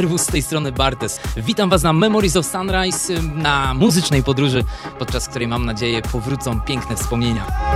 Serwus z tej strony Bartes. Witam Was na Memories of Sunrise, na muzycznej podróży, podczas której mam nadzieję powrócą piękne wspomnienia.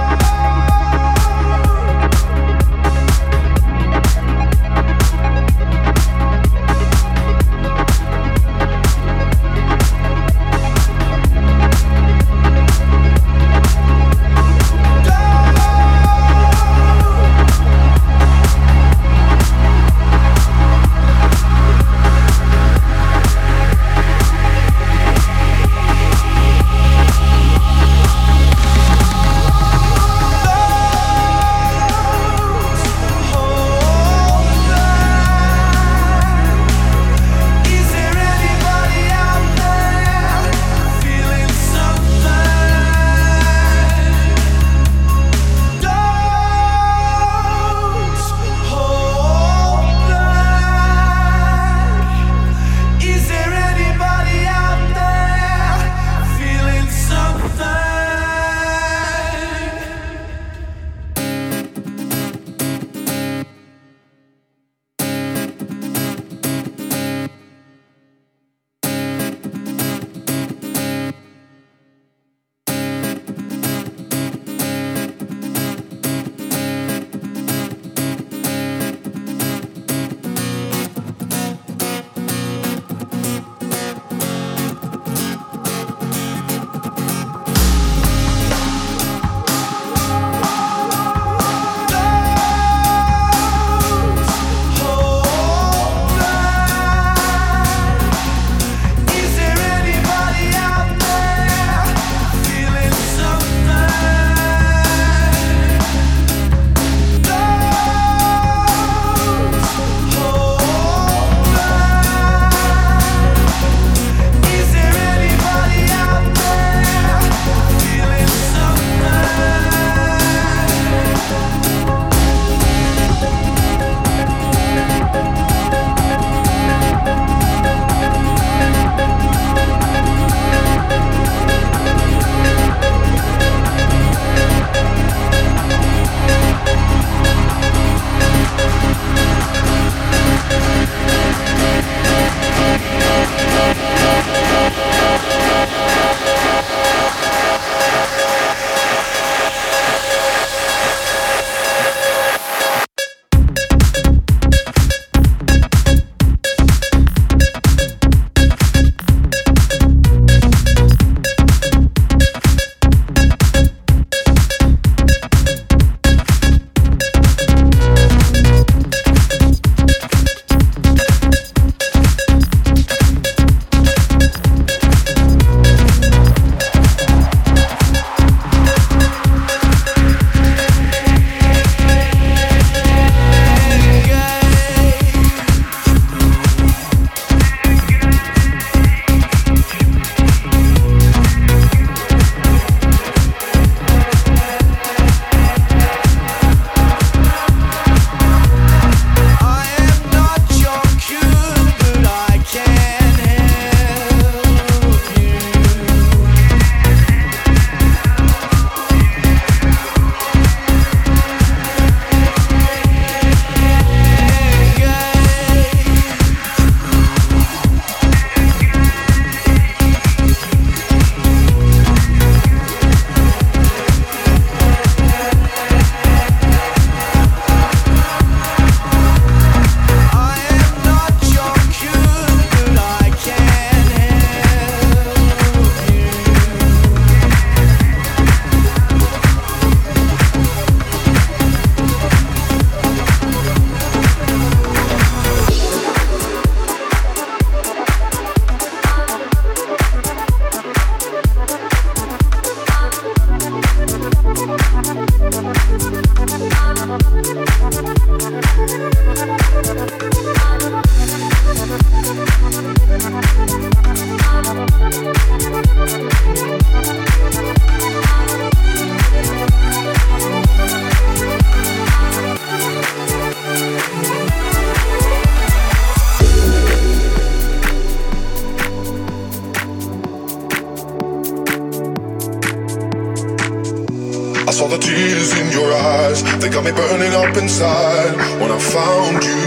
They got me burning up inside when I found you.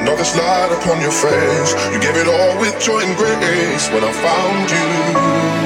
Another slide upon your face. You gave it all with joy and grace when I found you.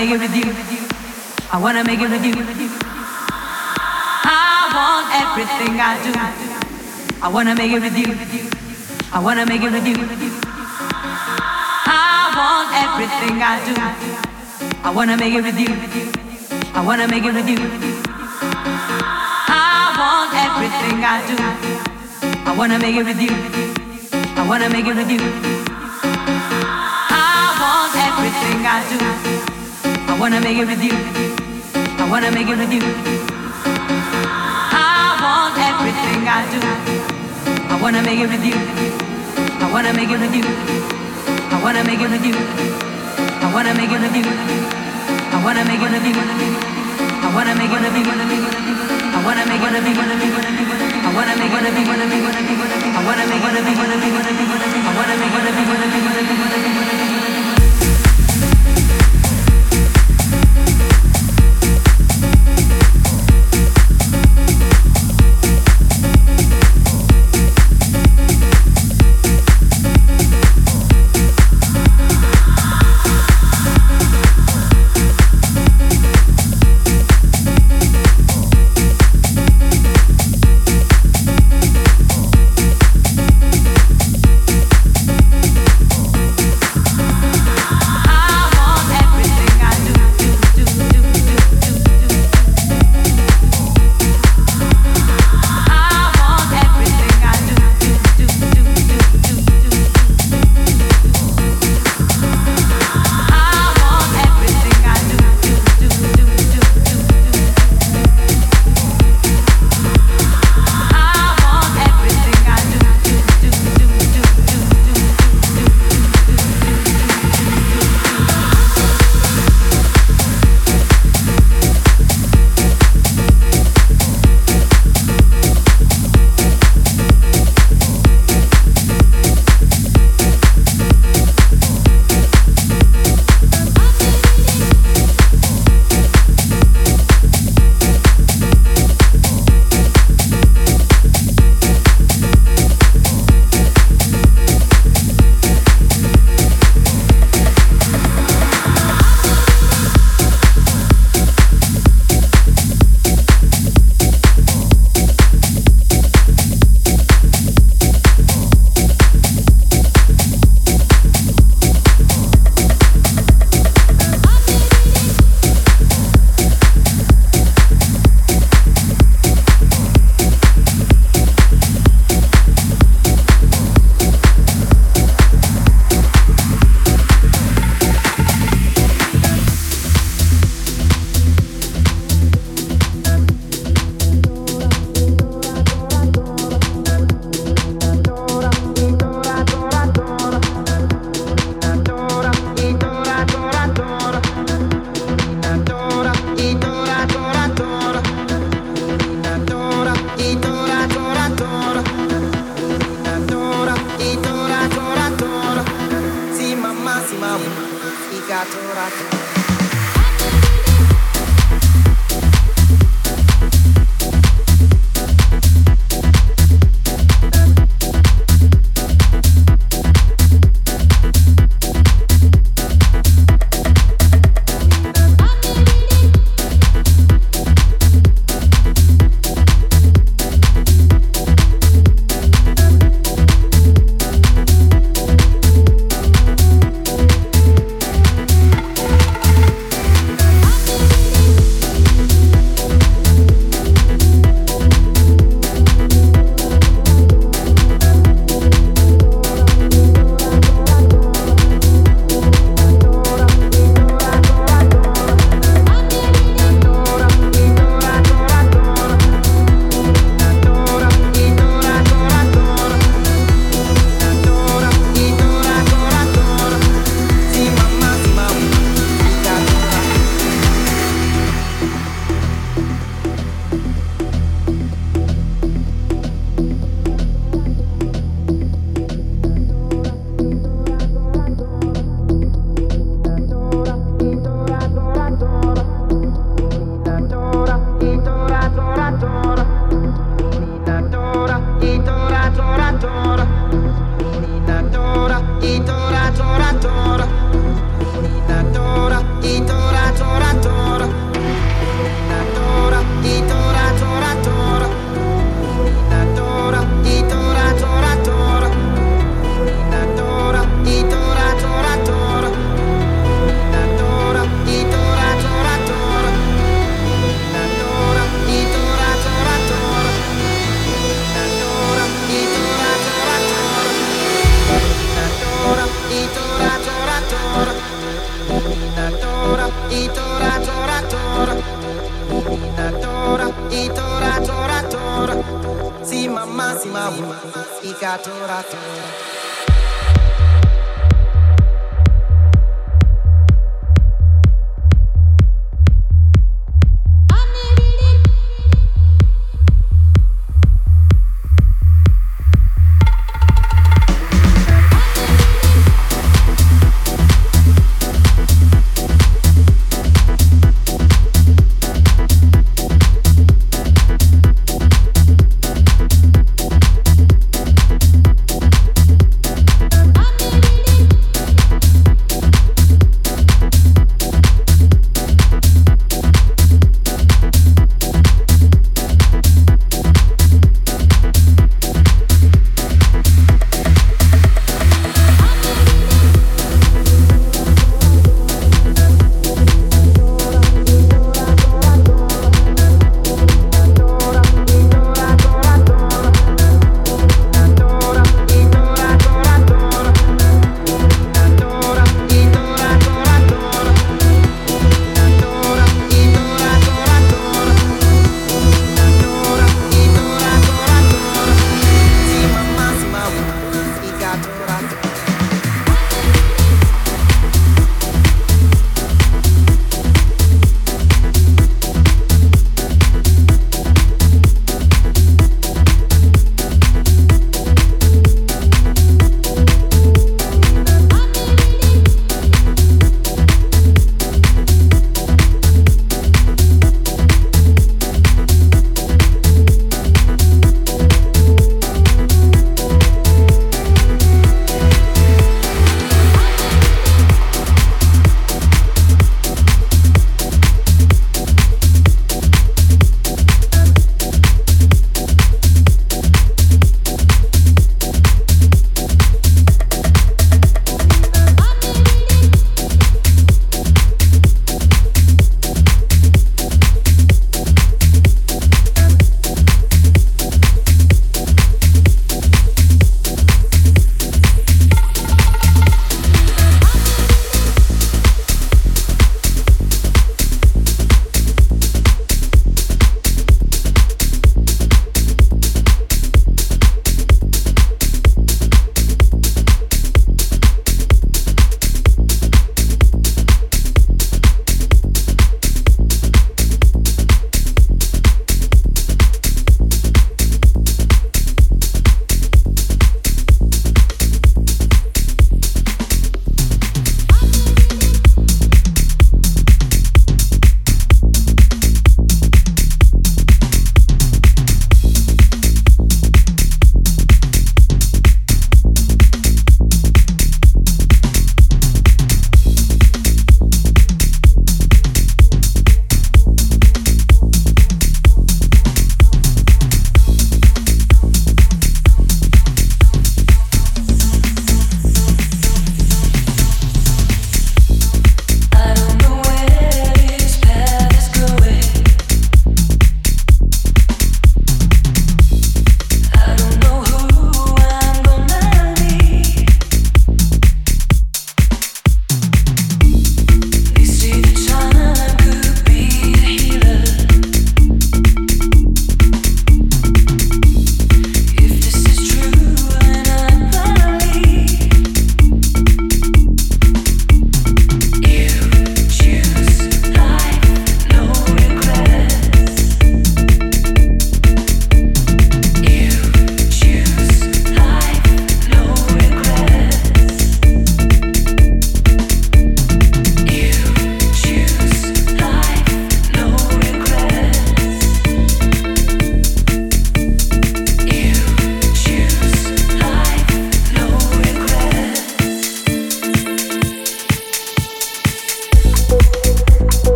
make it with you. I wanna make it with you. I want everything I do. I wanna make it with you. I wanna make it with you. I want everything I do. I wanna make it with you. I wanna make it with you. I want everything I do. I wanna make it with you. I wanna make it with you I do. I wanna make it with you. I wanna make it with you. I want everything I do. I wanna make it with you. I wanna make it with you. I wanna make it with you. I wanna make it with you. I wanna make it with you. I wanna make it with you. I wanna make it with you. I wanna make it with you. I wanna make it with you. I wanna make it with you. I wanna make it with you.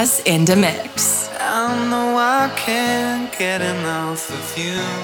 Jazz in the Mix. I know I can't get enough of you.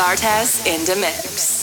Bartes in the mix.